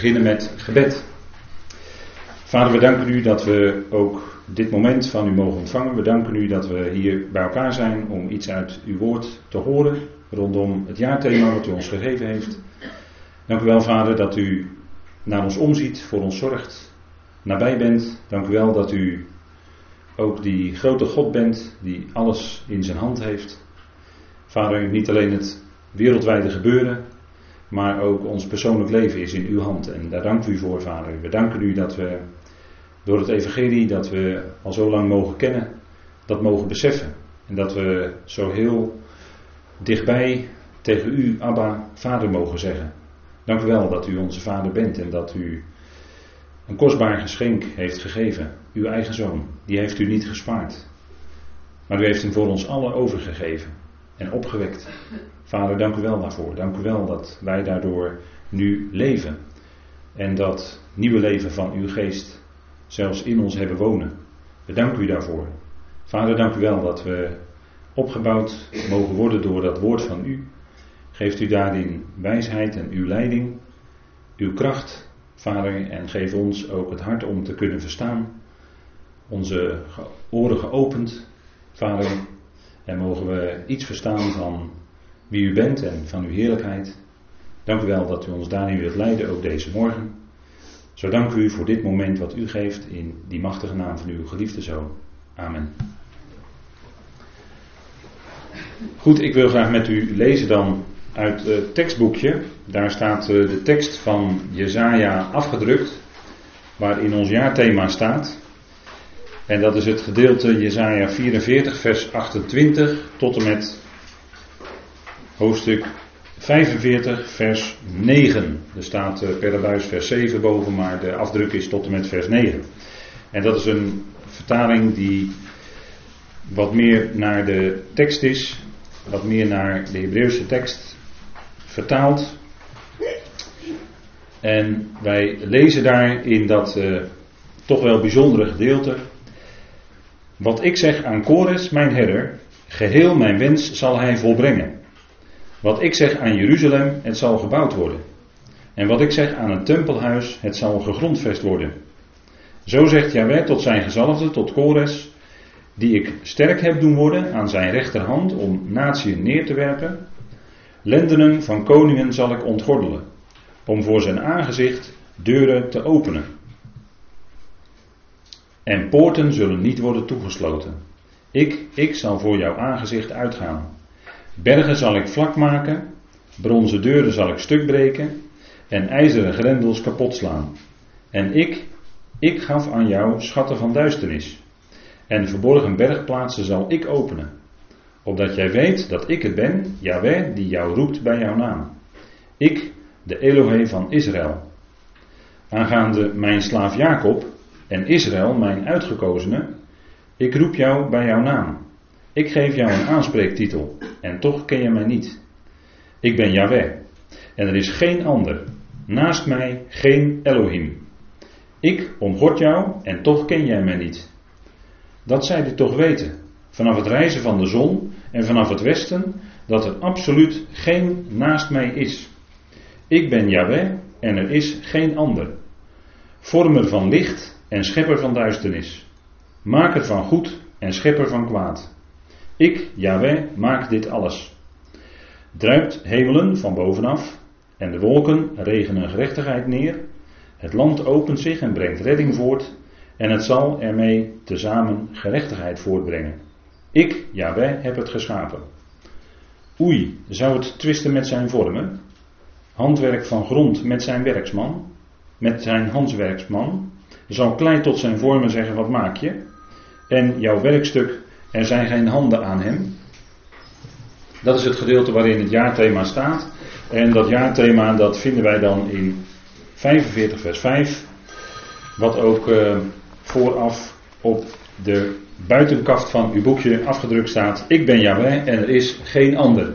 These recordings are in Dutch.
beginnen met gebed. Vader, we danken u dat we ook dit moment van u mogen ontvangen. We danken u dat we hier bij elkaar zijn om iets uit uw woord te horen rondom het jaarthema wat u ons gegeven heeft. Dank u wel, Vader, dat u naar ons omziet, voor ons zorgt, nabij bent. Dank u wel dat u ook die grote God bent die alles in zijn hand heeft. Vader, niet alleen het wereldwijde gebeuren, maar ook ons persoonlijk leven is in uw hand. En daar dank u voor, Vader. We danken u dat we door het Evangelie dat we al zo lang mogen kennen, dat mogen beseffen. En dat we zo heel dichtbij tegen u, Abba, Vader mogen zeggen. Dank u wel dat u onze Vader bent en dat u een kostbaar geschenk heeft gegeven. Uw eigen zoon. Die heeft u niet gespaard. Maar u heeft hem voor ons allen overgegeven en opgewekt. Vader, dank u wel daarvoor. Dank u wel dat wij daardoor nu leven. En dat nieuwe leven van uw geest zelfs in ons hebben wonen. We danken u daarvoor. Vader, dank u wel dat we opgebouwd mogen worden door dat woord van u. Geeft u daarin wijsheid en uw leiding, uw kracht, Vader, en geef ons ook het hart om te kunnen verstaan. Onze oren geopend, Vader, en mogen we iets verstaan van wie u bent en van uw heerlijkheid. Dank u wel dat u ons daarin wilt leiden, ook deze morgen. Zo dank u voor dit moment wat u geeft in die machtige naam van uw geliefde zoon. Amen. Goed, ik wil graag met u lezen dan uit het tekstboekje. Daar staat eh, de tekst van Jezaja afgedrukt, waarin ons jaarthema staat. En dat is het gedeelte Jezaja 44, vers 28 tot en met hoofdstuk 45, vers 9. Er staat uh, per vers 7 boven, maar de afdruk is tot en met vers 9. En dat is een vertaling die wat meer naar de tekst is, wat meer naar de Hebreeuwse tekst vertaald. En wij lezen daar in dat uh, toch wel bijzondere gedeelte. Wat ik zeg aan Kores, mijn herder, geheel mijn wens zal hij volbrengen. Wat ik zeg aan Jeruzalem, het zal gebouwd worden. En wat ik zeg aan het tempelhuis, het zal gegrondvest worden. Zo zegt Jahweh tot zijn gezalfde, tot Kores, die ik sterk heb doen worden aan zijn rechterhand om natieën neer te werpen. Lendenen van koningen zal ik ontgordelen, om voor zijn aangezicht deuren te openen. En poorten zullen niet worden toegesloten. Ik, ik zal voor jouw aangezicht uitgaan. Bergen zal ik vlak maken, bronzen deuren zal ik stuk breken en ijzeren grendels kapot slaan. En ik, ik gaf aan jou schatten van duisternis. En verborgen bergplaatsen zal ik openen. Opdat jij weet dat ik het ben, Yahweh, die jou roept bij jouw naam. Ik, de Elohe van Israël. Aangaande mijn slaaf Jacob en Israël, mijn uitgekozene, ik roep jou bij jouw naam. Ik geef jou een aanspreektitel en toch ken je mij niet. Ik ben Yahweh en er is geen ander. Naast mij geen Elohim. Ik omgord jou en toch ken jij mij niet. Dat zij dit toch weten. Vanaf het reizen van de zon en vanaf het westen dat er absoluut geen naast mij is. Ik ben Yahweh en er is geen ander. Vormer van licht en schepper van duisternis. Maker van goed en schepper van kwaad. Ik, Yahweh, maak dit alles. Druipt hemelen van bovenaf en de wolken regenen gerechtigheid neer. Het land opent zich en brengt redding voort en het zal ermee tezamen gerechtigheid voortbrengen. Ik, Yahweh, heb het geschapen. Oei, zou het twisten met zijn vormen? Handwerk van grond met zijn werksman, met zijn handswerksman. Zal klei tot zijn vormen zeggen: wat maak je? En jouw werkstuk er zijn geen handen aan hem. Dat is het gedeelte waarin het jaarthema staat. En dat jaarthema dat vinden wij dan in 45 vers 5. Wat ook uh, vooraf op de buitenkaft van uw boekje afgedrukt staat. Ik ben Yahweh en er is geen ander.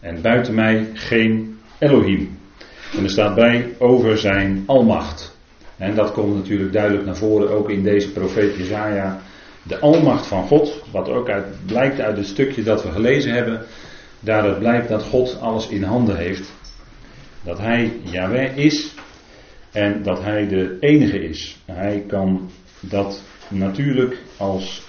En buiten mij geen Elohim. En er staat bij over zijn almacht. En dat komt natuurlijk duidelijk naar voren ook in deze profeet Jezaja de almacht van God, wat ook uit, blijkt uit het stukje dat we gelezen hebben, daaruit blijkt dat God alles in handen heeft. Dat Hij Yahweh is En dat hij de enige is. Hij kan dat natuurlijk als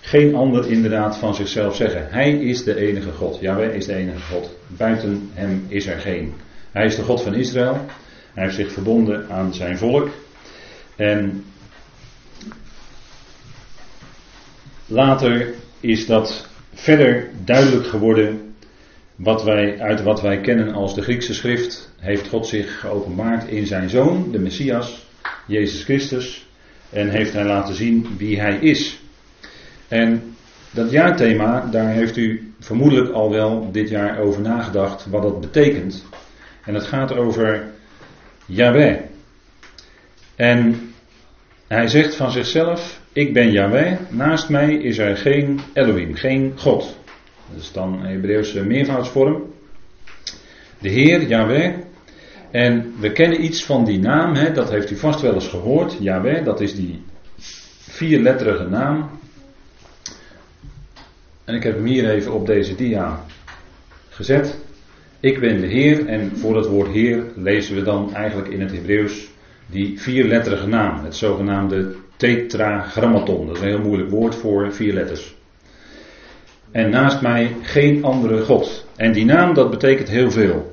geen ander inderdaad van zichzelf zeggen. Hij is de enige God. Jawel is de enige God. Buiten hem is er geen. Hij is de God van Israël. Hij heeft zich verbonden aan zijn volk. En later is dat verder duidelijk geworden. Wat wij, uit wat wij kennen als de Griekse schrift heeft God zich geopenbaard in zijn zoon, de Messias, Jezus Christus. En heeft hij laten zien wie hij is. En dat jaarthema, daar heeft u vermoedelijk al wel dit jaar over nagedacht wat dat betekent. En het gaat over Yahweh. En hij zegt van zichzelf: Ik ben Yahweh, naast mij is er geen Elohim, geen God. Dat is dan een Hebreeuwse meervoudsvorm. De Heer, Yahweh. En we kennen iets van die naam, hè, dat heeft u vast wel eens gehoord. Yahweh, dat is die vierletterige naam. En ik heb hem hier even op deze dia gezet. Ik ben de Heer en voor het woord Heer lezen we dan eigenlijk in het Hebreeuws die vierletterige naam, het zogenaamde tetragrammaton. Dat is een heel moeilijk woord voor vier letters. En naast mij geen andere God. En die naam dat betekent heel veel.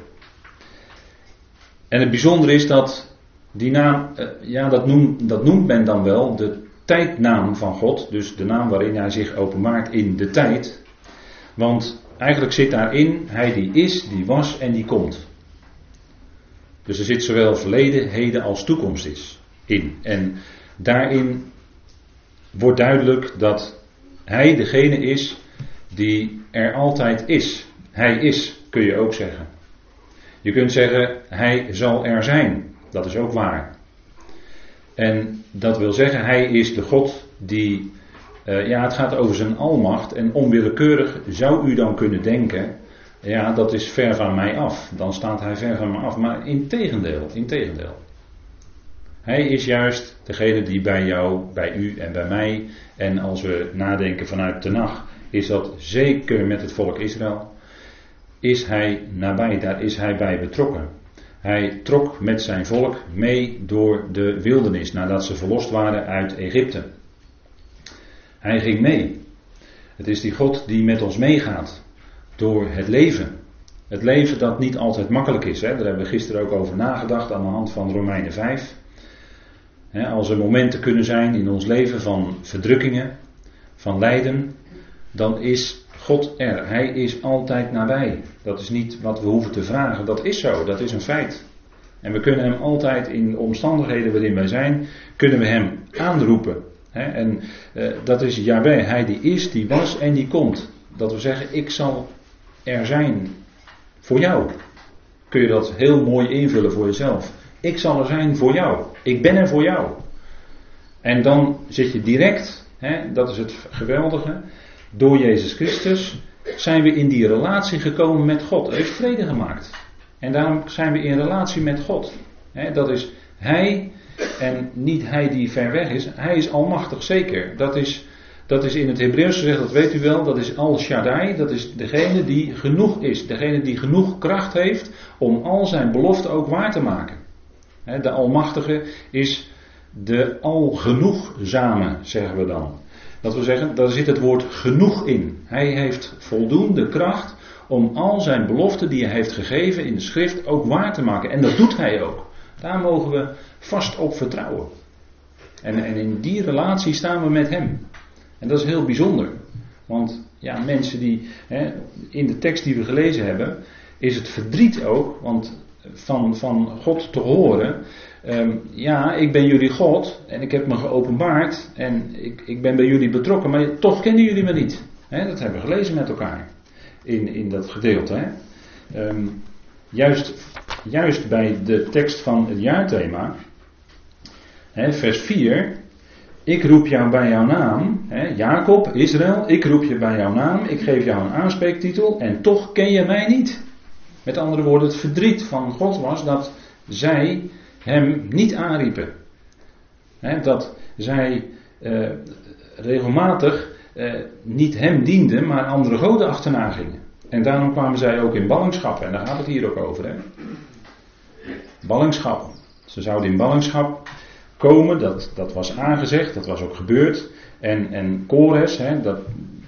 En het bijzondere is dat die naam, eh, ja dat noemt, dat men dan wel de tijdnaam van God. Dus de naam waarin hij zich openbaart in de tijd. Want eigenlijk zit daarin hij die is, die was en die komt. Dus er zit zowel verleden, heden als toekomst is in. En daarin wordt duidelijk dat hij degene is die er altijd is. Hij is, kun je ook zeggen. Je kunt zeggen, hij zal er zijn. Dat is ook waar. En dat wil zeggen, hij is de God die, uh, ja, het gaat over zijn almacht. En onwillekeurig zou u dan kunnen denken, ja, dat is ver van mij af. Dan staat hij ver van me af. Maar in tegendeel. Hij is juist degene die bij jou, bij u en bij mij, en als we nadenken vanuit de nacht, is dat zeker met het volk Israël, is hij nabij, daar is hij bij betrokken. Hij trok met zijn volk mee door de wildernis nadat ze verlost waren uit Egypte. Hij ging mee. Het is die God die met ons meegaat door het leven. Het leven dat niet altijd makkelijk is. Hè? Daar hebben we gisteren ook over nagedacht aan de hand van Romeinen 5. als er momenten kunnen zijn in ons leven van verdrukkingen, van lijden, dan is God er. Hij is altijd nabij. Dat is niet wat we hoeven te vragen. Dat is zo. Dat is een feit. En we kunnen hem altijd in de omstandigheden waarin wij zijn, kunnen we hem aanroepen. En eh, dat is Yahweh. Hij die is, die was en die komt. Dat we zeggen, ik zal er zijn voor jou. Kun je dat heel mooi invullen voor jezelf. Ik zal er zijn voor jou. Ik ben er voor jou. En dan zit je direct, dat is het geweldige, door Jezus Christus zijn we in die relatie gekomen met God. Heeft vrede gemaakt. En daarom zijn we in relatie met God. dat is Hij en niet Hij die ver weg is. Hij is almachtig, zeker. Dat is, dat is in het Hebreeuws gezegd, dat weet u wel, dat is Al Shaddai. Dat is degene die genoeg is. Degene die genoeg kracht heeft om al zijn beloften ook waar te maken. De Almachtige is de algenoegzame, zeggen we dan. Dat wil zeggen, daar zit het woord genoeg in. Hij heeft voldoende kracht om al zijn beloften die hij heeft gegeven in de schrift ook waar te maken. En dat doet hij ook. Daar mogen we vast op vertrouwen. En, en in die relatie staan we met hem. En dat is heel bijzonder. Want ja, mensen die hè, in de tekst die we gelezen hebben, is het verdriet ook, want van, van God te horen Ehm, ja, ik ben jullie God en ik heb me geopenbaard en ik, ik ben bij jullie betrokken, maar toch kennen jullie me niet. dat hebben we gelezen met elkaar in, in dat gedeelte. Ehm, juist, juist bij de tekst van het jaarthema, vers 4, ik roep jou bij jouw naam, Jacob, Israël, ik roep je bij jouw naam, ik geef jou een aanspreektitel en toch ken je mij niet. Met andere woorden, het verdriet van God was dat zij hem niet aanriepen. dat zij uh, regelmatig uh, niet hem dienden, maar andere goden achterna gingen. En daarom kwamen zij ook in ballingschap, en daar gaat het hier ook over. Hè? Ballingschap. Ze zouden in ballingschap komen, dat, dat was aangezegd, dat was ook gebeurd. En, en Kores, hè, dat,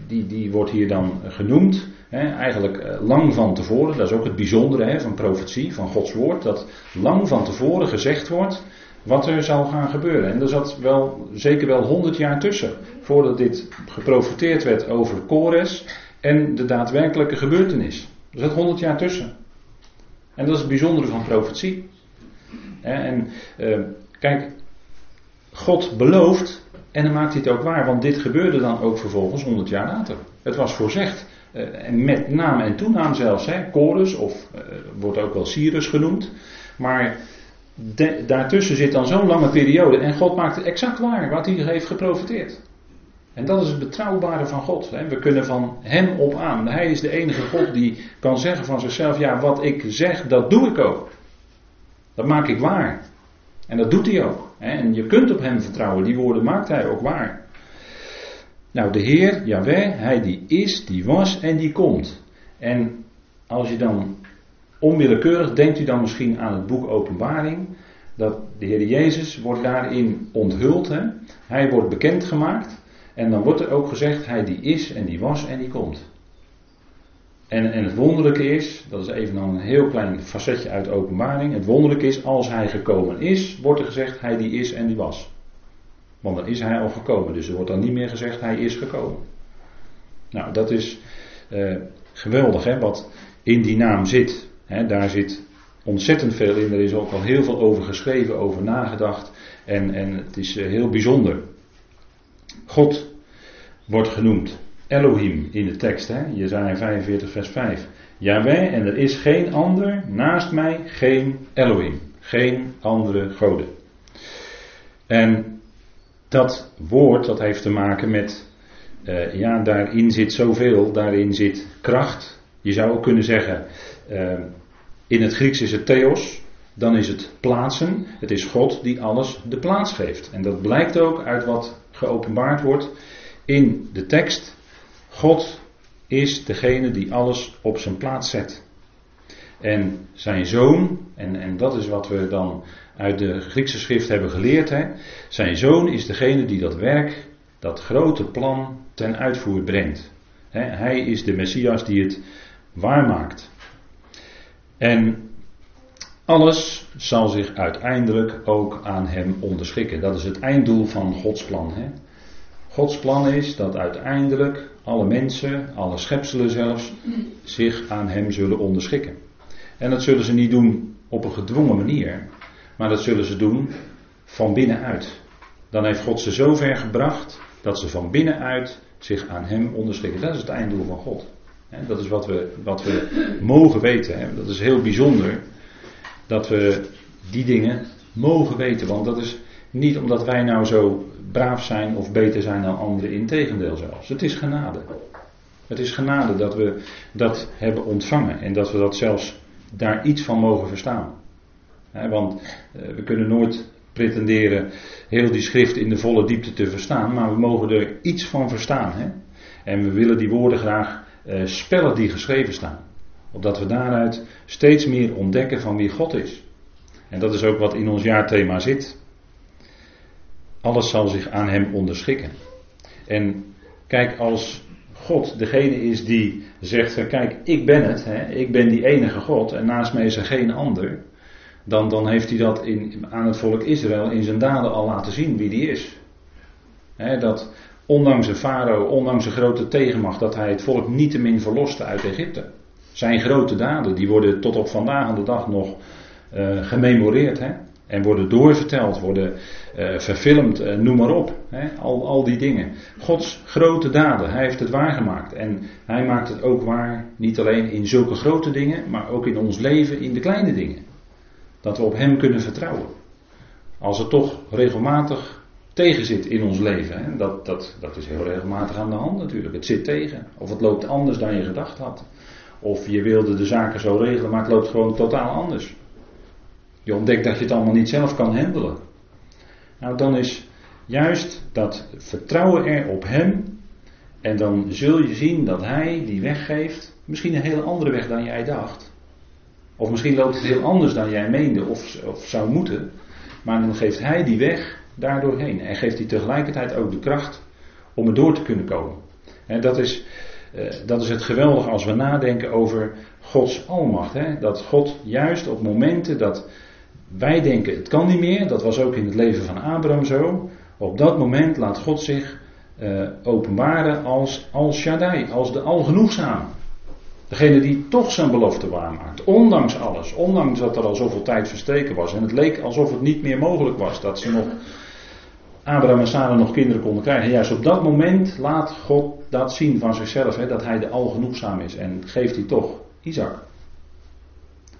die, die wordt hier dan genoemd. Hè, eigenlijk eh, lang van tevoren, dat is ook het bijzondere hè, van profetie, van Gods woord, dat lang van tevoren gezegd wordt wat er zou gaan gebeuren. En er zat wel, zeker wel honderd jaar tussen, voordat dit geprofeteerd werd over Kores en de daadwerkelijke gebeurtenis. Er zat honderd jaar tussen. En dat is het bijzondere van profetie. En uh, kijk, God belooft en dan maakt hij het ook waar, want dit gebeurde dan ook vervolgens 100 jaar later. Het was voorzegd. Uh, en met naam en toenaam zelfs, hè, Chorus, of uh, wordt ook wel Cyrus genoemd. Maar daartussen zit dan zo'n lange periode en God maakt het exact waar wat hij heeft geprofiteerd. En dat is het betrouwbare van God. Hè. We kunnen van Hem op aan. Hij is de enige God die kan zeggen van zichzelf: ja, wat ik zeg, dat doe ik ook. Dat maak ik waar. En dat doet hij ook. En je kunt op hem vertrouwen. Die woorden maakt hij ook waar. Nou, de Heer, Jaweh, hij die is, die was en die komt. En als je dan onwillekeurig denkt u dan misschien aan het boek Openbaring. Dat de Heer Jezus wordt daarin onthuld. Hè? Hij wordt bekendgemaakt. En dan wordt er ook gezegd, hij die is en die was en die komt. En, en het wonderlijke is, dat is even dan een heel klein facetje uit de openbaring. Het wonderlijke is, als hij gekomen is, wordt er gezegd hij die is en die was. Want dan is hij al gekomen, dus er wordt dan niet meer gezegd hij is gekomen. Nou, dat is uh, geweldig hè, wat in die naam zit. Hè, daar zit ontzettend veel in, er is ook al heel veel over geschreven, over nagedacht. En, en het is uh, heel bijzonder. God wordt genoemd. Elohim in de tekst, hè? Jezaja 45 vers 5. Jaweh, en er is geen ander naast mij, geen Elohim. Geen andere goden. En dat woord, dat heeft te maken met, uh, ja, daarin zit zoveel, daarin zit kracht. Je zou ook kunnen zeggen, uh, in het Grieks is het theos, dan is het plaatsen. Het is God die alles de plaats geeft. En dat blijkt ook uit wat geopenbaard wordt in de tekst. God is degene die alles op zijn plaats zet. En zijn zoon, en, en dat is wat we dan uit de Griekse schrift hebben geleerd, hè, zijn zoon is degene die dat werk, dat grote plan ten uitvoer brengt. Hij is de Messias die het waarmaakt. En alles zal zich uiteindelijk ook aan hem onderschikken. Dat is het einddoel van Gods plan. Gods plan is dat uiteindelijk alle mensen, alle schepselen zelfs, zich aan Hem zullen onderschikken. En dat zullen ze niet doen op een gedwongen manier, maar dat zullen ze doen van binnenuit. Dan heeft God ze zo ver gebracht dat ze van binnenuit zich aan Hem onderschikken. Dat is het einddoel van God. Dat is wat we, wat we mogen weten. Dat is heel bijzonder dat we die dingen mogen weten. Want dat is niet omdat wij nou zo braaf zijn of beter zijn dan anderen, integendeel zelfs. Het is genade. Het is genade dat we dat hebben ontvangen en dat we dat zelfs daar iets van mogen verstaan. want eh, we kunnen nooit pretenderen heel die schrift in de volle diepte te verstaan, maar we mogen er iets van verstaan. En we willen die woorden graag uh, spellen die geschreven staan. Opdat we daaruit steeds meer ontdekken van wie God is. En dat is ook wat in ons jaarthema zit. Alles zal zich aan hem onderschikken. En kijk, als God degene is die zegt: Kijk, ik ben het, hè, ik ben die enige God en naast mij is er geen ander. Dan, dan heeft hij dat in, aan het volk Israël in zijn daden al laten zien wie die is. dat ondanks de farao, ondanks de grote tegenmacht, dat hij het volk niettemin verloste uit Egypte. Zijn grote daden, die worden tot op vandaag aan de dag nog uh, gememoreerd. En worden doorverteld, worden uh, verfilmd, uh, noem maar op. Hè? Al, al die dingen. Gods grote daden, hij heeft het waargemaakt. En hij maakt het ook waar, niet alleen in zulke grote dingen, maar ook in ons leven in de kleine dingen. Dat we op hem kunnen vertrouwen. Als het toch regelmatig tegen zit in ons leven. Hè? Dat, dat, dat is heel regelmatig aan de hand natuurlijk. Het zit tegen. Of het loopt anders dan je gedacht had. Of je wilde de zaken zo regelen, maar het loopt gewoon totaal anders. Je ontdekt dat je het allemaal niet zelf kan handelen. Nou, dan is juist dat vertrouwen er op Hem. En dan zul je zien dat Hij die weg geeft, misschien een hele andere weg dan jij dacht. Of misschien loopt het heel anders dan jij meende of, of zou moeten. maar dan geeft hij die weg daardoorheen. En geeft hij tegelijkertijd ook de kracht om er door te kunnen komen. En dat is, eh, dat is het geweldige als we nadenken over Gods almacht. Dat God juist op momenten dat wij denken het kan niet meer, dat was ook in het leven van Abraham zo. Op dat moment laat God zich uh, openbaren als Al Shaddai, als de Algenoegzaam. Degene die toch zijn belofte waarmaakt. Ondanks alles. Ondanks dat er al zoveel tijd verstreken was. En het leek alsof het niet meer mogelijk was. Dat ze nog. Abraham en Sarah nog kinderen konden krijgen. En juist op dat moment laat God dat zien van zichzelf. Hè, dat hij de algenoegzaam is. En geeft hij toch Isaac.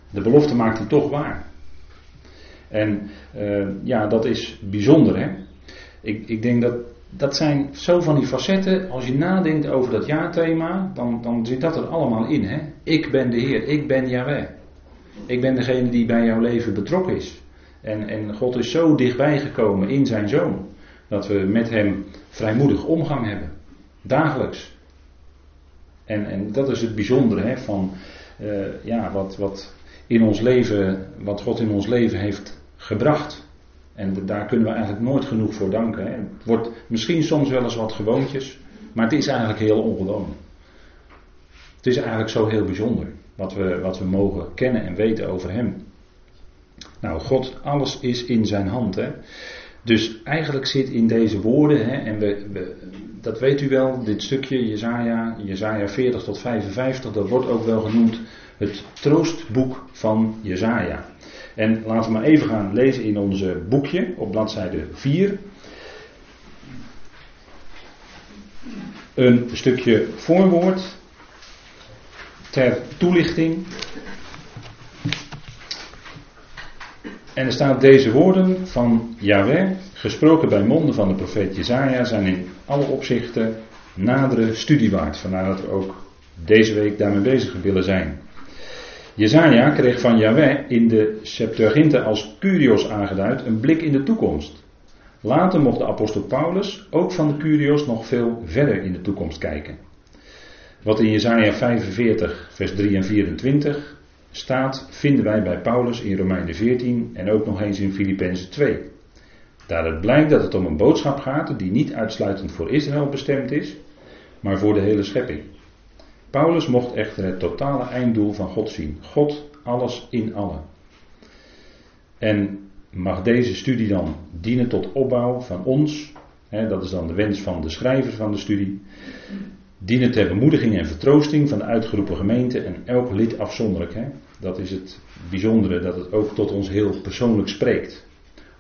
De belofte maakt hij toch waar. En uh, ja, dat is bijzonder. Hè? Ik, ik denk dat dat zijn zo van die facetten. Als je nadenkt over dat jaarthema, dan, dan zit dat er allemaal in. Hè? Ik ben de Heer, ik ben Yahweh. Ik ben degene die bij jouw leven betrokken is. En, en God is zo dichtbij gekomen in zijn zoon. Dat we met hem vrijmoedig omgang hebben. Dagelijks. En, en dat is het bijzondere hè, van uh, ja, wat, wat in ons leven, wat God in ons leven heeft gebracht. En daar kunnen we eigenlijk nooit genoeg voor danken. Het wordt misschien soms wel eens wat gewoontjes, maar het is eigenlijk heel ongewoon. Het is eigenlijk zo heel bijzonder wat we, wat we mogen kennen en weten over Hem. Nou, God, alles is in zijn hand. Hè. Dus eigenlijk zit in deze woorden, hè, en we, we, dat weet u wel, dit stukje Jezaja, Jezaja 40 tot 55, dat wordt ook wel genoemd het troostboek van Jezaja. En laten we maar even gaan lezen in onze boekje op bladzijde 4. Een stukje voorwoord ter toelichting. En er staat deze woorden van Yahweh, gesproken bij monden van de profeet Jezaja, zijn in alle opzichten nadere studie waard. Vandaar dat we ook deze week daarmee bezig willen zijn. Jezaja kreeg van Yahweh in de Septuaginta als Curios aangeduid een blik in de toekomst. Later mocht de apostel Paulus ook van de Curios nog veel verder in de toekomst kijken. Wat in Jezaja 45 vers 3 en 24 staat, vinden wij bij Paulus in Romeinen 14 en ook nog eens in Filippenzen 2. Daar het blijkt dat het om een boodschap gaat die niet uitsluitend voor Israël bestemd is, maar voor de hele schepping. Paulus mocht echter het totale einddoel van God zien. God, alles in allen. En mag deze studie dan dienen tot opbouw van ons, hè, dat is dan de wens van de schrijver van de studie, dienen ter bemoediging en vertroosting van de uitgeroepen gemeente en elk lid afzonderlijk. Hè. Dat is het bijzondere, dat het ook tot ons heel persoonlijk spreekt.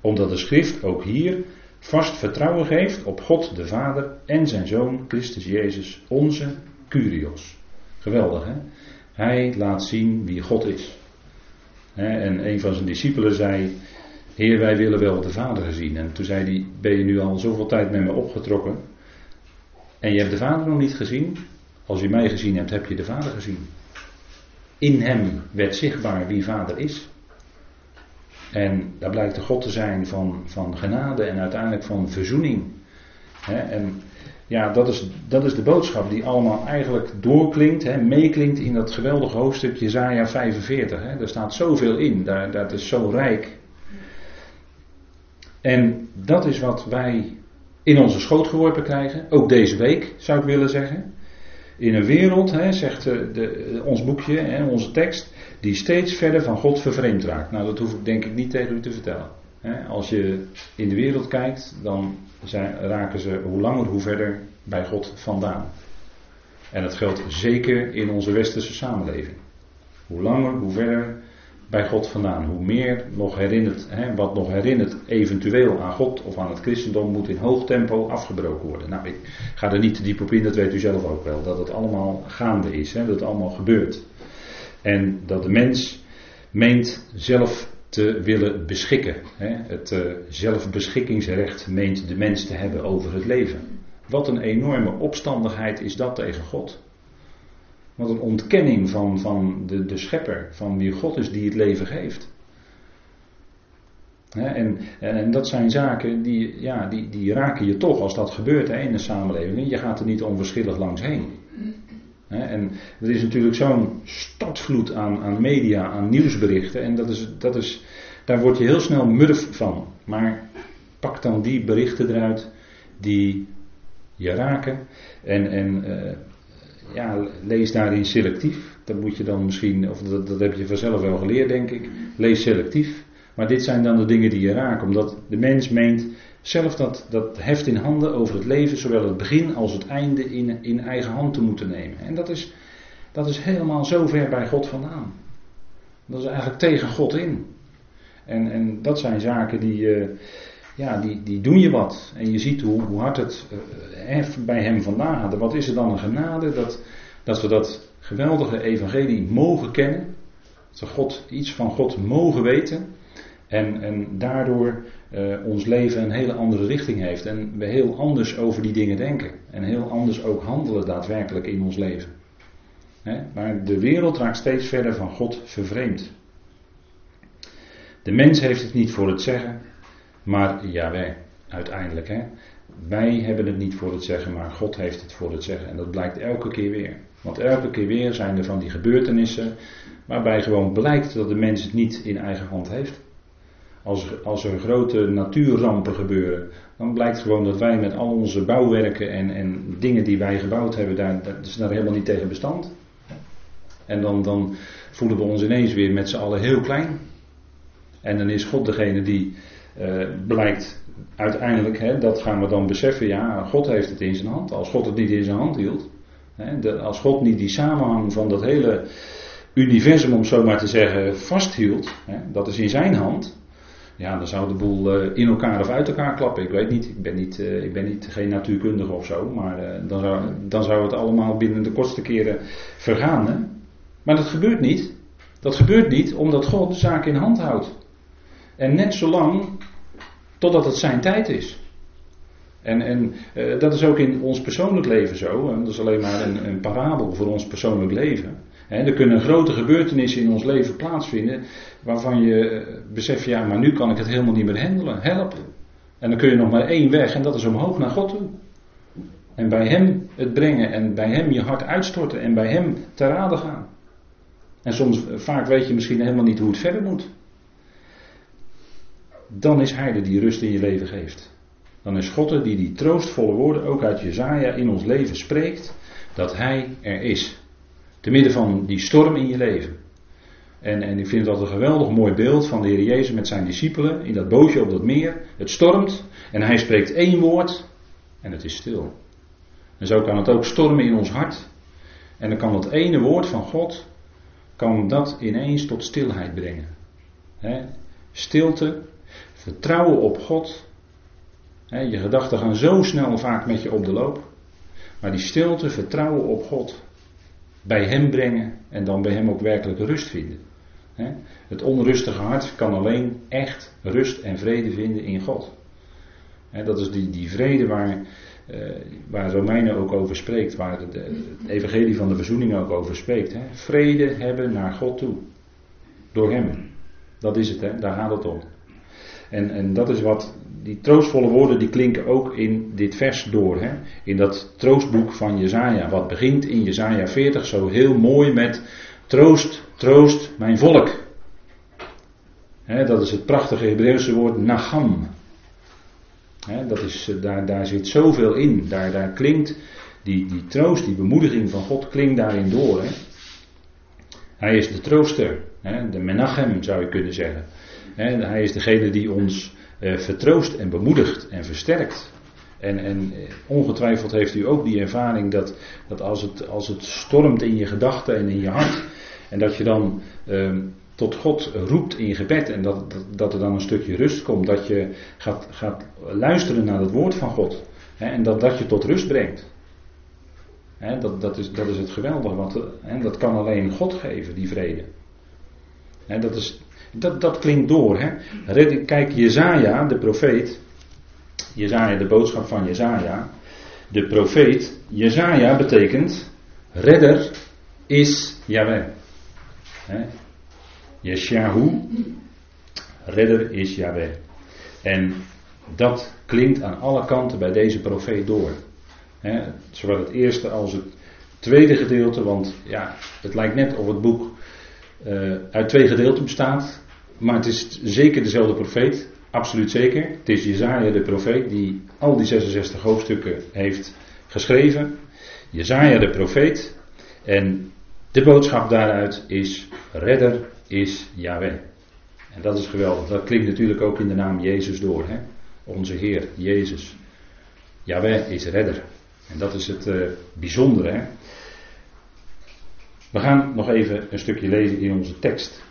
Omdat de schrift ook hier vast vertrouwen geeft op God de Vader en zijn Zoon Christus Jezus, onze Curios. Geweldig, hè? Hij laat zien wie God is. En een van zijn discipelen zei: Heer, wij willen wel de Vader zien. En toen zei hij: Ben je nu al zoveel tijd met me opgetrokken? En je hebt de Vader nog niet gezien? Als je mij gezien hebt, heb je de Vader gezien. In hem werd zichtbaar wie Vader is. En daar blijkt de God te zijn van, van genade en uiteindelijk van verzoening. En ja, dat is, dat is de boodschap die allemaal eigenlijk doorklinkt, hè, meeklinkt in dat geweldige hoofdstuk Jezaja 45. Hè. Daar staat zoveel in, daar, dat is zo rijk. En dat is wat wij in onze schoot geworpen krijgen, ook deze week zou ik willen zeggen. In een wereld, hè, zegt de, ons boekje, hè, onze tekst, die steeds verder van God vervreemd raakt. Nou, dat hoef ik denk ik niet tegen u te vertellen. Als je in de wereld kijkt, dan zijn, raken ze hoe langer hoe verder bij God vandaan. En dat geldt zeker in onze westerse samenleving. Hoe langer, hoe verder bij God vandaan. Hoe meer nog herinnert, hè, wat nog herinnert eventueel aan God of aan het christendom, moet in hoog tempo afgebroken worden. Nou, ik ga er niet te diep op in, dat weet u zelf ook wel. Dat het allemaal gaande is, hè, dat het allemaal gebeurt. En dat de mens meent zelf te willen beschikken. Het uh, zelfbeschikkingsrecht meent de mens te hebben over het leven. Wat een enorme opstandigheid is dat tegen God. Wat een ontkenning van, van de, de schepper, van wie God is die het leven geeft. en, en, dat zijn zaken die, ja, die, die raken je toch als dat gebeurt in de samenleving. Je gaat er niet onverschillig langs heen. En er is natuurlijk zo'n stortvloed aan, aan media, aan nieuwsberichten. En dat is, dat is daar word je heel snel murf van. Maar pak dan die berichten eruit die je raken. En, en uh, ja, lees daarin selectief. Dat moet je dan misschien, of dat, dat heb je vanzelf wel geleerd, denk ik. Lees selectief. Maar dit zijn dan de dingen die je raken, omdat de mens meent zelf dat, heft in handen over het leven, zowel het begin als het einde, in, in eigen hand te moeten nemen. En dat is, dat is helemaal zo ver bij God vandaan. Dat is eigenlijk tegen God in. En, en dat zijn zaken die, uh, ja, die, die doen je wat. En je ziet hoe, hoe hard het uh, bij hem vandaan gaat. Wat is er dan een genade dat, dat we dat geweldige evangelie mogen kennen. Dat we God, iets van God mogen weten. En, en daardoor uh, ons leven een hele andere richting heeft. En we heel anders over die dingen denken. En heel anders ook handelen daadwerkelijk in ons leven. maar de wereld raakt steeds verder van God vervreemd. De mens heeft het niet voor het zeggen, maar jawel, uiteindelijk. Hè? Wij hebben het niet voor het zeggen, maar God heeft het voor het zeggen. En dat blijkt elke keer weer. Want elke keer weer zijn er van die gebeurtenissen waarbij gewoon blijkt dat de mens het niet in eigen hand heeft. Als, als er grote natuurrampen gebeuren, dan blijkt gewoon dat wij met al onze bouwwerken en, en dingen die wij gebouwd hebben, daar, dat is daar helemaal niet tegen bestand. En dan, dan voelen we ons ineens weer met z'n allen heel klein. En dan is God degene die uh, blijkt uiteindelijk, hè, dat gaan we dan beseffen, ja, God heeft het in zijn hand. Als God het niet in zijn hand hield, hè, als God niet die samenhang van dat hele universum, om zo maar te zeggen, vasthield, hè, dat is in zijn hand, ja, dan zou de boel uh, in elkaar of uit elkaar klappen. Ik weet niet, ik ben niet, uh, ik ben niet geen natuurkundige of zo, maar uh, dan, zou, dan zou het allemaal binnen de kortste keren vergaan. Hè? Maar dat gebeurt niet. Dat gebeurt niet omdat God de zaak in hand houdt. En net zolang totdat het zijn tijd is. En, en dat is ook in ons persoonlijk leven zo. En dat is alleen maar een, een parabel voor ons persoonlijk leven. Er kunnen grote gebeurtenissen in ons leven plaatsvinden. waarvan je uh, beseft, ja, maar nu kan ik het helemaal niet meer handelen. Help. En dan kun je nog maar één weg, en dat is omhoog naar God toe. En bij Hem het brengen, en bij Hem je hart uitstorten, en bij Hem te raden gaan. En soms, vaak weet je misschien helemaal niet hoe het verder moet dan is Hij de die rust in je leven geeft. Dan is God er die die troostvolle woorden ook uit Jezaja in ons leven spreekt, dat Hij er is. Te midden van die storm in je leven. En, en ik vind altijd een geweldig mooi beeld van de Heer Jezus met zijn discipelen in dat bootje op dat meer. Het stormt en Hij spreekt één woord en het is stil. En zo kan het ook stormen in ons hart. En dan kan dat ene woord van God, kan dat ineens tot stilheid brengen. Stilte Vertrouwen op God. je gedachten gaan zo snel vaak met je op de loop. Maar die stilte, vertrouwen op God. Bij Hem brengen en dan bij Hem ook werkelijk rust vinden. het onrustige hart kan alleen echt rust en vrede vinden in God. dat is die, die vrede waar, uh, waar Romeinen ook over spreekt, waar het, het evangelie van de verzoening ook over spreekt. Vrede hebben naar God toe. Door Hem. Dat is het, daar gaat het om. En, en dat is wat, die troostvolle woorden die klinken ook in dit vers door. Hè? In dat troostboek van Jezaja. Wat begint in Jezaja 40 zo heel mooi met troost, troost mijn volk. Hè, dat is het prachtige Hebreeuwse woord nacham. Hè, dat is, daar, daar zit zoveel in. Daar, daar klinkt die, die troost, die bemoediging van God klinkt daarin door. Hè? Hij is de trooster. Hè? De menachem zou je kunnen zeggen hij is degene die ons uh, vertroost en bemoedigt en versterkt. En, en eh, ongetwijfeld heeft u ook die ervaring dat, dat als, het, als het stormt in je gedachten en in je hart, en dat je dan uh, tot God roept in gebed en dat, dat, er dan een stukje rust komt, dat je gaat, gaat luisteren naar het woord van God en dat dat je tot rust brengt. dat, dat, is, dat is het geweldige, want dat kan alleen God geven, die vrede. dat is dat, dat klinkt door. Hè? Kijk, Jezaja, de profeet. Jezaja, de boodschap van Jezaja. De profeet. Jezaja betekent. Redder is Yahweh. Yeshahu. Redder is Yahweh. En dat klinkt aan alle kanten bij deze profeet door. zowel het eerste als het tweede gedeelte. Want ja, het lijkt net of het boek uh, uit twee gedeelten bestaat. maar het is zeker dezelfde profeet. Absoluut zeker. Het is Jezaja de profeet die al die 66 hoofdstukken heeft geschreven. Jezaja de profeet. En de boodschap daaruit is: Redder is Yahweh. En dat is geweldig. Dat klinkt natuurlijk ook in de naam Jezus door. Hè? Onze Heer, Jezus. Yahweh is redder. En dat is het uh, bijzondere. Hè? We gaan nog even een stukje lezen in onze tekst.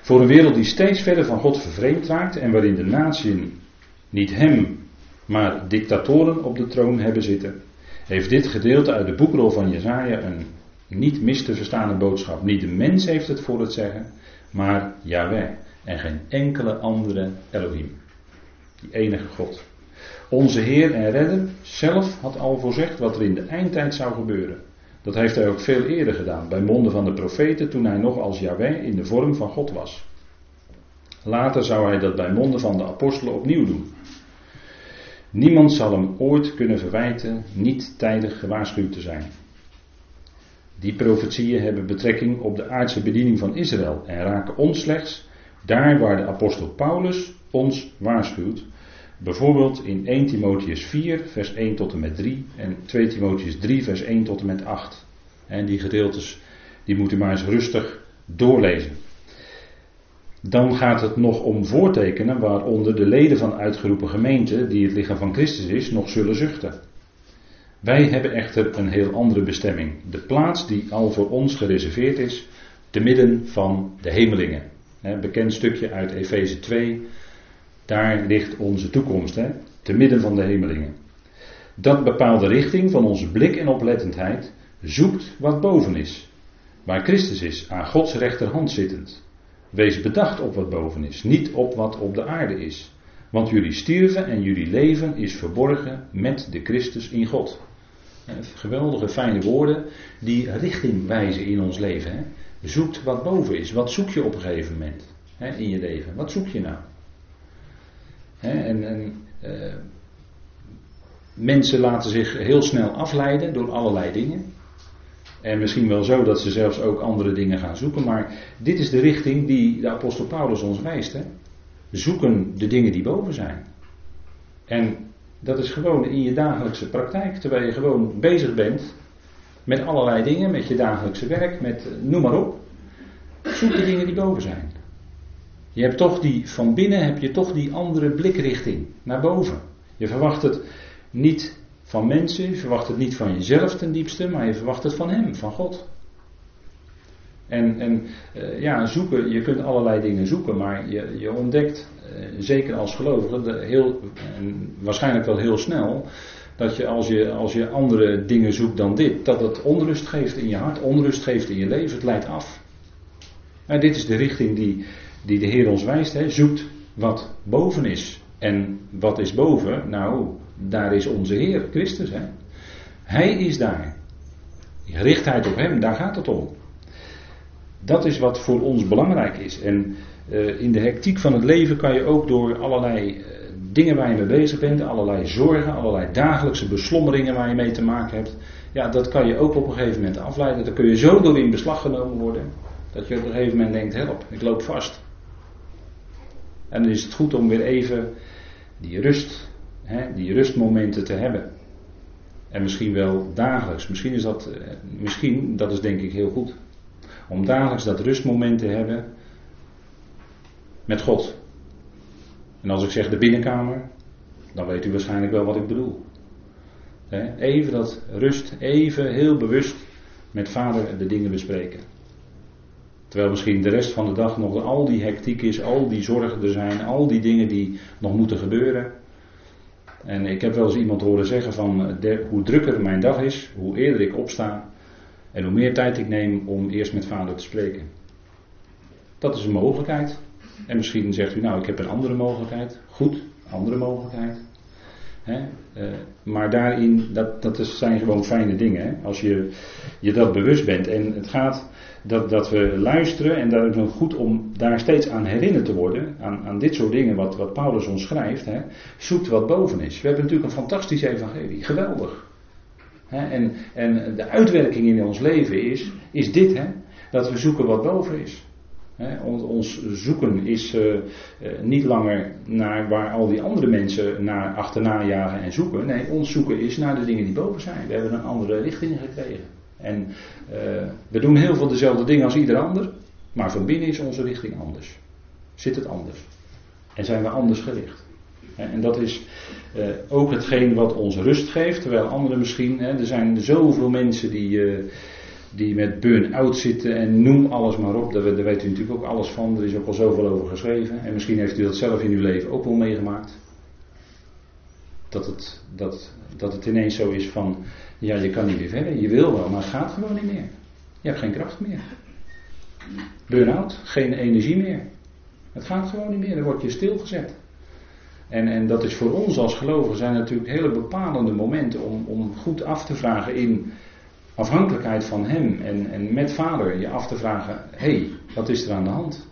Voor een wereld die steeds verder van God vervreemd raakt en waarin de natieën niet hem, maar dictatoren op de troon hebben zitten, heeft dit gedeelte uit de boekrol van Jezaja een niet mis te verstaande boodschap. Niet de mens heeft het voor het zeggen, maar Yahweh en geen enkele andere Elohim. Die enige God. Onze Heer en Redder zelf had al voorzegd wat er in de eindtijd zou gebeuren. Dat heeft hij ook veel eerder gedaan, bij monden van de profeten, toen hij nog als Yahweh in de vorm van God was. Later zou hij dat bij monden van de apostelen opnieuw doen. Niemand zal hem ooit kunnen verwijten niet tijdig gewaarschuwd te zijn. Die profetieën hebben betrekking op de aardse bediening van Israël en raken ons slechts daar waar de apostel Paulus ons waarschuwt. Bijvoorbeeld in 1 Timotheus 4, vers 1 tot en met 3 en 2 Timotheus 3, vers 1 tot en met 8. En die gedeeltes, die moet u maar eens rustig doorlezen. Dan gaat het nog om voortekenen waaronder de leden van uitgeroepen gemeente, die het lichaam van Christus is, nog zullen zuchten. Wij hebben echter een heel andere bestemming. De plaats die al voor ons gereserveerd is, te midden van de hemelingen. Bekend stukje uit Efeze 2. Daar ligt onze toekomst, hè? te midden van de hemelingen. Dat bepaalt de richting van onze blik en oplettendheid. Zoekt wat boven is. Waar Christus is, aan Gods rechterhand zittend. Wees bedacht op wat boven is, niet op wat op de aarde is. Want jullie stierven en jullie leven is verborgen met de Christus in God. Geweldige fijne woorden die richting wijzen in ons leven. Hè? Zoekt wat boven is. Wat zoek je op een gegeven moment hè, in je leven? Wat zoek je nou? En, en uh, mensen laten zich heel snel afleiden door allerlei dingen. En misschien wel zo dat ze zelfs ook andere dingen gaan zoeken. Maar dit is de richting die de apostel Paulus ons wijst. Hè? Zoeken de dingen die boven zijn. En dat is gewoon in je dagelijkse praktijk, terwijl je gewoon bezig bent met allerlei dingen, met je dagelijkse werk, met noem maar op. Zoek de dingen die boven zijn. Je hebt toch die, van binnen heb je toch die andere blikrichting naar boven. Je verwacht het niet van mensen, je verwacht het niet van jezelf ten diepste, maar je verwacht het van Hem, van God. En, en uh, ja, zoeken, je kunt allerlei dingen zoeken, maar je, je ontdekt, uh, zeker als gelovige, heel, en waarschijnlijk wel heel snel, dat je als, je als je andere dingen zoekt dan dit, dat het onrust geeft in je hart, onrust geeft in je leven, het leidt af. En dit is de richting die, die de Heer ons wijst, hè. zoekt wat boven is. En wat is boven? Nou, daar is onze Heer, Christus. Hij is daar. Gerichtheid op Hem, daar gaat het om. Dat is wat voor ons belangrijk is. En uh, in de hectiek van het leven kan je ook door allerlei uh, dingen waar je mee bezig bent, allerlei zorgen, allerlei dagelijkse beslommeringen waar je mee te maken hebt, ja, dat kan je ook op een gegeven moment afleiden. Dan kun je zo door in beslag genomen worden, dat je op een gegeven moment denkt, help, ik loop vast. En dan is het goed om weer even die rust, hè, die rustmomenten te hebben. En misschien wel dagelijks. Misschien is dat, uh, misschien, dat is denk ik heel goed. Om dagelijks dat rustmoment te hebben met God. En als ik zeg de binnenkamer, dan weet u waarschijnlijk wel wat ik bedoel. Even dat rust, even heel bewust met vader de dingen bespreken. Terwijl misschien de rest van de dag nog al die hectiek is, al die zorgen er zijn, al die dingen die nog moeten gebeuren. En ik heb wel eens iemand horen zeggen van hoe drukker mijn dag is, hoe eerder ik opsta, en hoe meer tijd ik neem om eerst met vader te spreken. Dat is een mogelijkheid. En misschien zegt u, nou, ik heb een andere mogelijkheid. Goed, andere mogelijkheid. Hè? Uh, maar daarin, dat, dat zijn gewoon fijne dingen. Hè? Als je je dat bewust bent. En het gaat dat, dat we luisteren. En daar is het goed om daar steeds aan herinnerd te worden. Aan, aan dit soort dingen wat, wat Paulus ons schrijft. Hè? Zoekt wat boven is. We hebben natuurlijk een fantastisch evangelie. Geweldig. En, en de uitwerking in ons leven is, is dit. Hè? dat we zoeken wat boven is. ons zoeken is uh, niet langer naar waar al die andere mensen naar achterna jagen en zoeken. Nee, ons zoeken is naar de dingen die boven zijn. We hebben een andere richting gekregen. En uh, we doen heel veel dezelfde dingen als ieder ander, maar van binnen is onze richting anders. Zit het anders. En zijn we anders gericht. En dat is uh, ook hetgeen wat ons rust geeft, terwijl anderen misschien, hè, er zijn zoveel mensen die, uh, die met burn-out zitten en noem alles maar op, daar, daar weet u natuurlijk ook alles van, er is ook al zoveel over geschreven. En misschien heeft u dat zelf in uw leven ook wel meegemaakt. Dat het, dat, dat het ineens zo is van, ja je kan niet meer verder, je wil wel, maar het gaat gewoon niet meer. Je hebt geen kracht meer. Burn-out, geen energie meer. Het gaat gewoon niet meer, dan word je stilgezet. En, en dat is voor ons als gelovigen zijn natuurlijk hele bepalende momenten om, om goed af te vragen in afhankelijkheid van Hem en, en met Vader je af te vragen, hé, hey, wat is er aan de hand?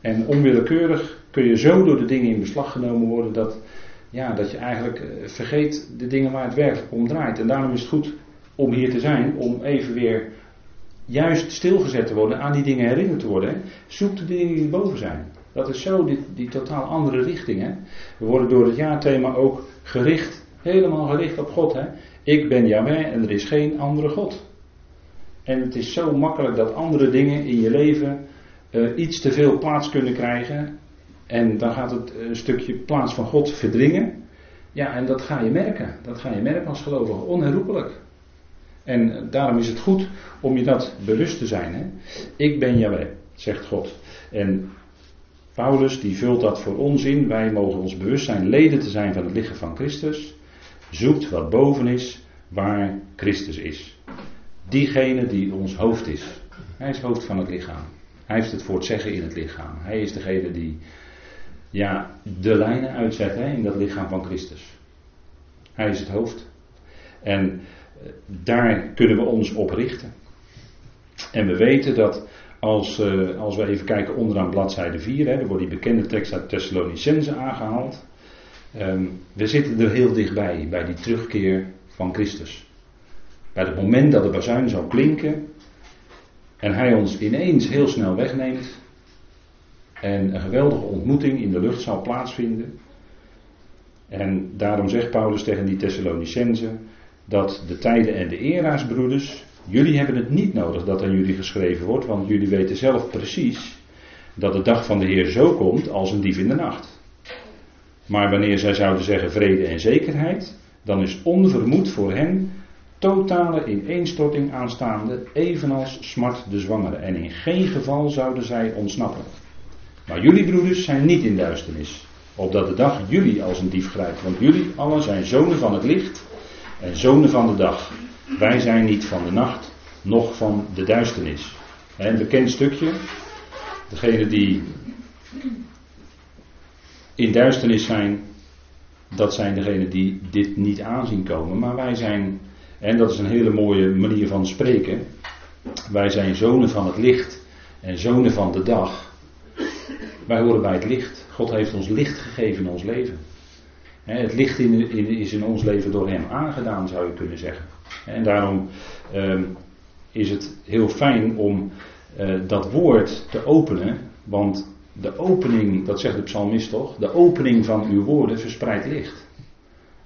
En onwillekeurig kun je zo door de dingen in beslag genomen worden dat, ja, dat je eigenlijk eh, vergeet de dingen waar het werkelijk om draait. En daarom is het goed om hier te zijn, om even weer juist stilgezet te worden, aan die dingen herinnerd te worden. Zoek de dingen die boven zijn. Dat is zo die, die totaal andere richting. Hè? We worden door het jaarthema ook gericht, helemaal gericht op God. Hè? Ik ben Yahweh en er is geen andere God. En het is zo makkelijk dat andere dingen in je leven uh, iets te veel plaats kunnen krijgen. En dan gaat het een stukje plaats van God verdringen. Ja, en dat ga je merken. Dat ga je merken als gelovige, onherroepelijk. En daarom is het goed om je dat bewust te zijn. Hè? Ik ben Yahweh, zegt God. En Paulus die vult dat voor ons in. Wij mogen ons bewust zijn leden te zijn van het lichaam van Christus. Zoekt wat boven is, waar Christus is. Diegene die ons hoofd is. Hij is hoofd van het lichaam. Hij heeft het voor het zeggen in het lichaam. Hij is degene die ja, de lijnen uitzet hè, in dat lichaam van Christus. Hij is het hoofd. En eh, daar kunnen we ons op richten. En we weten dat als, uh, als we even kijken onderaan bladzijde 4, hè, dan wordt die bekende tekst uit Thessalonicense aangehaald. Um, we zitten er heel dichtbij, bij die terugkeer van Christus. Bij het moment dat de bazuin zou klinken en hij ons ineens heel snel wegneemt en een geweldige ontmoeting in de lucht zal plaatsvinden. En daarom zegt Paulus tegen die Thessalonicense dat de tijden en de era's, broeders, Jullie hebben het niet nodig dat aan jullie geschreven wordt, want jullie weten zelf precies dat de dag van de Heer zo komt als een dief in de nacht. Maar wanneer zij zouden zeggen vrede en zekerheid, dan is onvermoed voor hen totale ineenstorting aanstaande, evenals smart de zwangere. En in geen geval zouden zij ontsnappen. Maar jullie broeders zijn niet in duisternis, opdat de dag jullie als een dief grijpt. Want jullie allen zijn zonen van het licht en zonen van de dag. Wij zijn niet van de nacht, noch van de duisternis. Een bekend stukje. Degene die in duisternis zijn, dat zijn degenen die dit niet aanzien komen. Maar wij zijn, en dat is een hele mooie manier van spreken, wij zijn zonen van het licht en zonen van de dag. Wij horen bij het licht. God heeft ons licht gegeven in ons leven. Het licht is in ons leven door Hem aangedaan, zou je kunnen zeggen. En daarom ehm, is het heel fijn om uh, dat woord te openen, want de opening, dat zegt de psalmist toch, de opening van uw woorden verspreidt licht.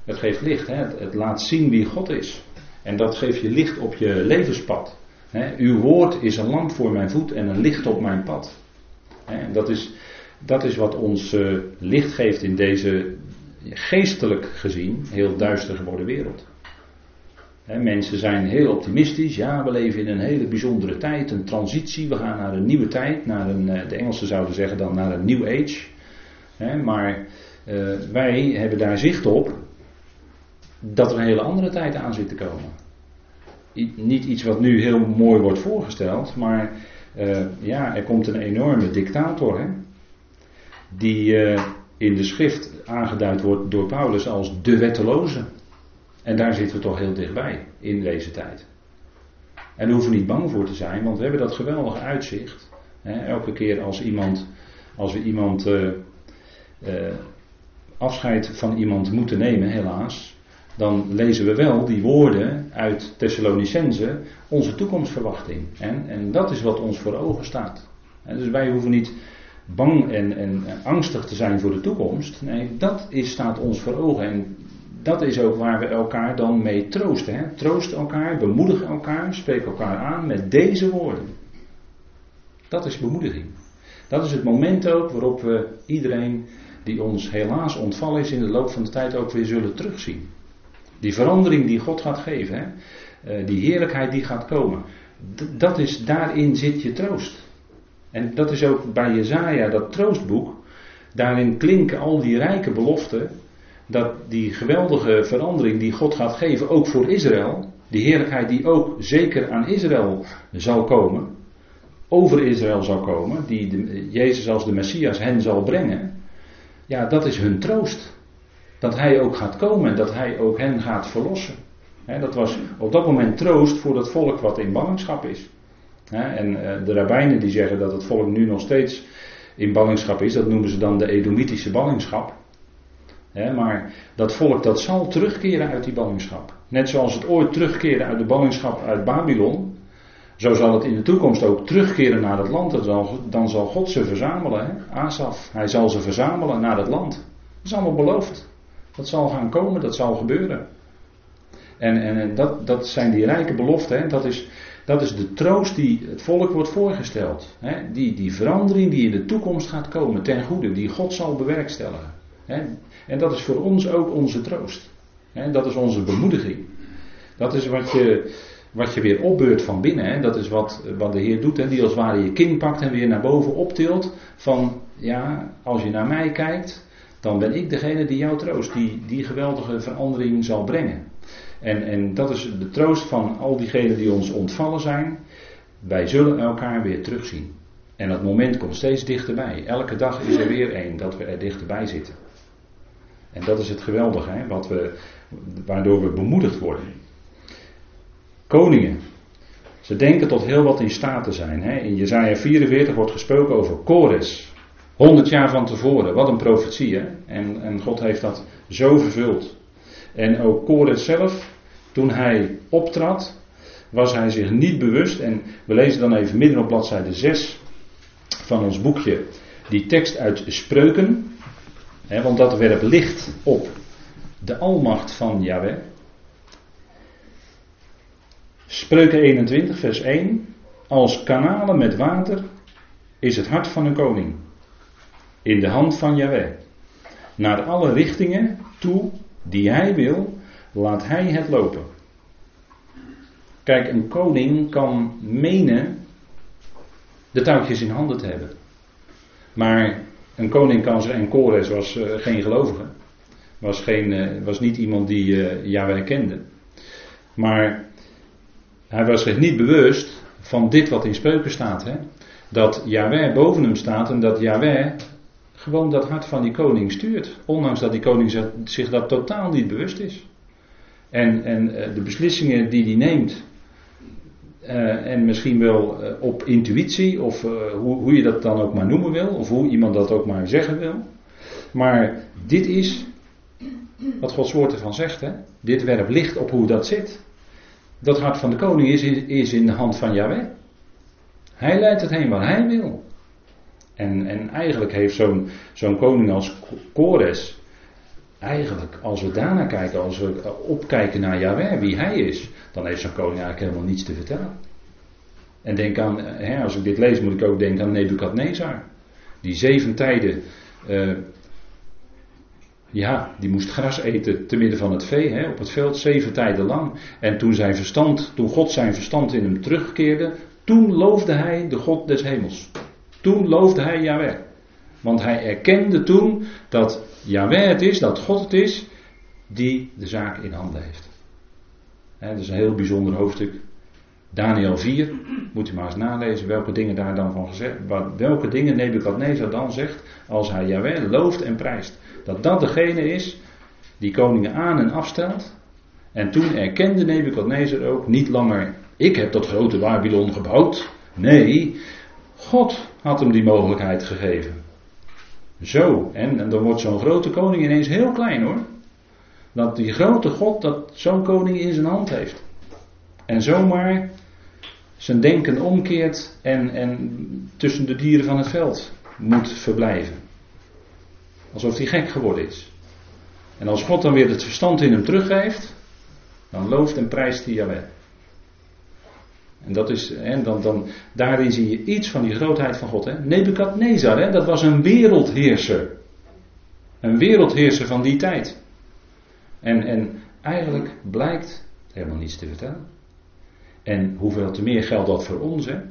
Het geeft licht, hè? Het, laat zien wie God is. En dat geeft je licht op je levenspad. Uw woord is een lamp voor mijn voet en een licht op mijn pad. Hè? Dat, is, dat is wat ons uh, licht geeft in deze geestelijk gezien heel duister geworden wereld mensen zijn heel optimistisch. Ja, we leven in een hele bijzondere tijd, een transitie. We gaan naar een nieuwe tijd, naar een, eh, de Engelsen zouden zeggen dan naar een new age. maar uh, wij hebben daar zicht op dat er een hele andere tijd aan zit te komen. niet iets wat nu heel mooi wordt voorgesteld, maar uh, ja, er komt een enorme dictator. Hè, die in de schrift aangeduid wordt door Paulus als de wetteloze. En daar zitten we toch heel dichtbij in deze tijd. En daar hoeven niet bang voor te zijn, want we hebben dat geweldige uitzicht. elke keer als iemand, als we iemand uh, afscheid van iemand moeten nemen, helaas, dan lezen we wel die woorden uit Thessalonicense, onze toekomstverwachting. En, en dat is wat ons voor ogen staat. Dus wij hoeven niet bang en, en, angstig te zijn voor de toekomst. Nee, dat is, staat ons voor ogen. En dat is ook waar we elkaar dan mee troosten. Hè? Troost elkaar, bemoedig elkaar, spreek elkaar aan met deze woorden. Dat is bemoediging. Dat is het moment ook waarop we iedereen die ons helaas ontvallen is in de loop van de tijd ook weer zullen terugzien. Die verandering die God gaat geven, hè? Eh, die heerlijkheid die gaat komen. dat is, daarin zit je troost. En dat is ook bij Jezaja, dat troostboek. Daarin klinken al die rijke beloften. Dat die geweldige verandering die God gaat geven, ook voor Israël. Die heerlijkheid die ook zeker aan Israël zal komen. Over Israël zal komen. Die Jezus als de Messias hen zal brengen. Ja, dat is hun troost. Dat hij ook gaat komen en dat hij ook hen gaat verlossen. dat was op dat moment troost voor dat volk wat in ballingschap is. en eh, de rabbijnen die zeggen dat het volk nu nog steeds in ballingschap is, dat noemen ze dan de Edomitische ballingschap. maar dat volk dat zal terugkeren uit die ballingschap. Net zoals het ooit terugkeerde uit de ballingschap uit Babylon, zo zal het in de toekomst ook terugkeren naar het land. Dan zal, dan zal God ze verzamelen. Asaf, hij zal ze verzamelen naar het land. Dat is allemaal beloofd. Dat zal gaan komen, dat zal gebeuren. En, en dat, dat zijn die rijke beloften. Hè? Dat, is, dat is de troost die het volk wordt voorgesteld. Hè? Die, die verandering die in de toekomst gaat komen ten goede, die God zal bewerkstelligen. Hè? En dat is voor ons ook onze troost. Hè? Dat is onze bemoediging. Dat is wat je, wat je weer opbeurt van binnen. Hè? Dat is wat, wat de Heer doet. Hè? Die als het ware je kin pakt en weer naar boven optilt. Van ja, als je naar mij kijkt, dan ben ik degene die jou troost, die die geweldige verandering zal brengen. En, en dat is de troost van al diegenen die ons ontvallen zijn. Wij zullen elkaar weer terugzien. En dat moment komt steeds dichterbij. Elke dag is er weer één dat we er dichterbij zitten. En dat is het geweldige, hè, wat we, waardoor we bemoedigd worden. Koningen. Ze denken tot heel wat in staat te zijn. Hè. In Jezaja 44 wordt gesproken over Kores. 100 jaar van tevoren, wat een profetie hè. En, en God heeft dat zo vervuld. En ook Kores zelf, toen hij optrad, was hij zich niet bewust. En we lezen dan even midden op bladzijde 6 van ons boekje die tekst uit Spreuken. Hè, want dat werpt licht op de almacht van Yahweh. Spreuken 21, vers 1. Als kanalen met water is het hart van een koning in de hand van Yahweh. Naar alle richtingen toe die hij wil, laat hij het lopen. Kijk, een koning kan menen de touwtjes in handen te hebben. Maar een koning kan zijn, en Kores was uh, geen gelovige, was, geen, uh, was niet iemand die uh, kende. Maar hij was zich niet bewust van dit wat in spreuken staat. Hè? Dat Yahweh boven hem staat en dat Yahweh gewoon dat hart van die koning stuurt. Ondanks dat die koning zich dat totaal niet bewust is. En, en eh, de beslissingen die hij neemt, uh, en misschien wel uh, op intuïtie, of hoe, hoe, je dat dan ook maar noemen wil, of hoe iemand dat ook maar zeggen wil. Maar dit is wat Gods woord ervan zegt. Hè? Dit werpt licht op hoe dat zit. Dat hart van de koning is, is in de hand van Yahweh. Hij leidt het heen waar hij wil. En, en eigenlijk heeft zo'n koning als Kores, eigenlijk als we daarnaar kijken, als we opkijken naar Yahweh, wie hij is, dan heeft zo'n koning eigenlijk helemaal niets te vertellen. En denk aan, hè, als ik dit lees moet ik ook denken aan Nebukadnezar. Die zeven tijden, uh, ja, die moest gras eten te midden van het vee, hè, op het veld, zeven tijden lang. En toen zijn verstand, toen God zijn verstand in hem terugkeerde, toen loofde hij de God des hemels. Toen loofde hij Yahweh. Want hij erkende toen dat Yahweh het is, dat God het is, die de zaak in handen heeft. dat is een heel bijzonder hoofdstuk. Daniel 4, moet u maar eens nalezen welke dingen daar dan van gezegd Welke dingen Nebukadnezar dan zegt als hij Yahweh looft en prijst. Dat dat degene is die koningen aan en afstelt. En toen erkende Nebukadnezar ook niet langer, ik heb dat grote Babylon gebouwd. Nee, God had hem die mogelijkheid gegeven. Zo, en, en dan wordt zo'n grote koning ineens heel klein hoor. Dat die grote God dat zo'n koning in zijn hand heeft. En zomaar zijn denken omkeert en, en tussen de dieren van het veld moet verblijven. Alsof hij gek geworden is. En als God dan weer het verstand in hem teruggeeft, dan looft en prijst hij Jawel. En dat is, hè, dan, dan, daarin zie je iets van die grootheid van God. Hè. Nebukadnezar, hè, dat was een wereldheerser. Een wereldheerser van die tijd. En, en eigenlijk blijkt helemaal niets te vertellen. En hoeveel te meer geldt dat voor ons. Hè? Uh,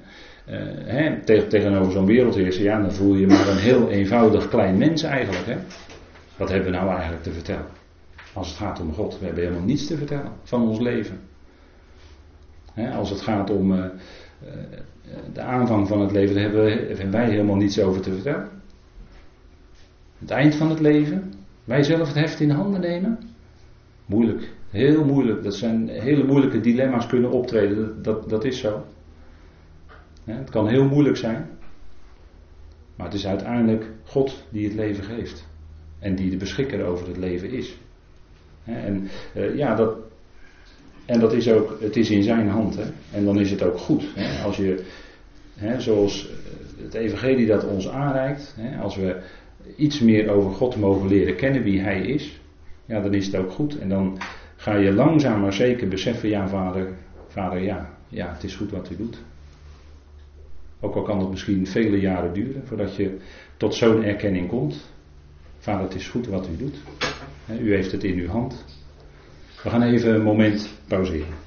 hè, tegen, tegenover zo'n wereldheerser, ja, dan voel je maar een heel eenvoudig klein mens eigenlijk. Hè? Wat hebben we nou eigenlijk te vertellen? Als het gaat om God, we hebben helemaal niets te vertellen van ons leven. Als het gaat om uh, de aanvang van het leven, daar hebben, we, hebben wij helemaal niets over te vertellen. Het eind van het leven, wij zelf het heft in handen nemen. Moeilijk, heel moeilijk. Dat zijn hele moeilijke dilemma's kunnen optreden, dat, dat, is zo. Het kan heel moeilijk zijn. Maar het is uiteindelijk God die het leven geeft. En die de beschikker over het leven is. En uh, ja, dat, en dat is ook, het is in zijn hand. Hè? En dan is het ook goed. Hè? Als je, hè, zoals het evangelie dat ons aanreikt, hè, als we iets meer over God mogen leren kennen wie Hij is, ja, dan is het ook goed. En dan ga je langzaam maar zeker beseffen, ja vader, vader ja, ja, het is goed wat u doet. Ook al kan het misschien vele jaren duren voordat je tot zo'n erkenning komt. Vader, het is goed wat u doet. U heeft het in uw hand. We gaan even een moment pauzeren.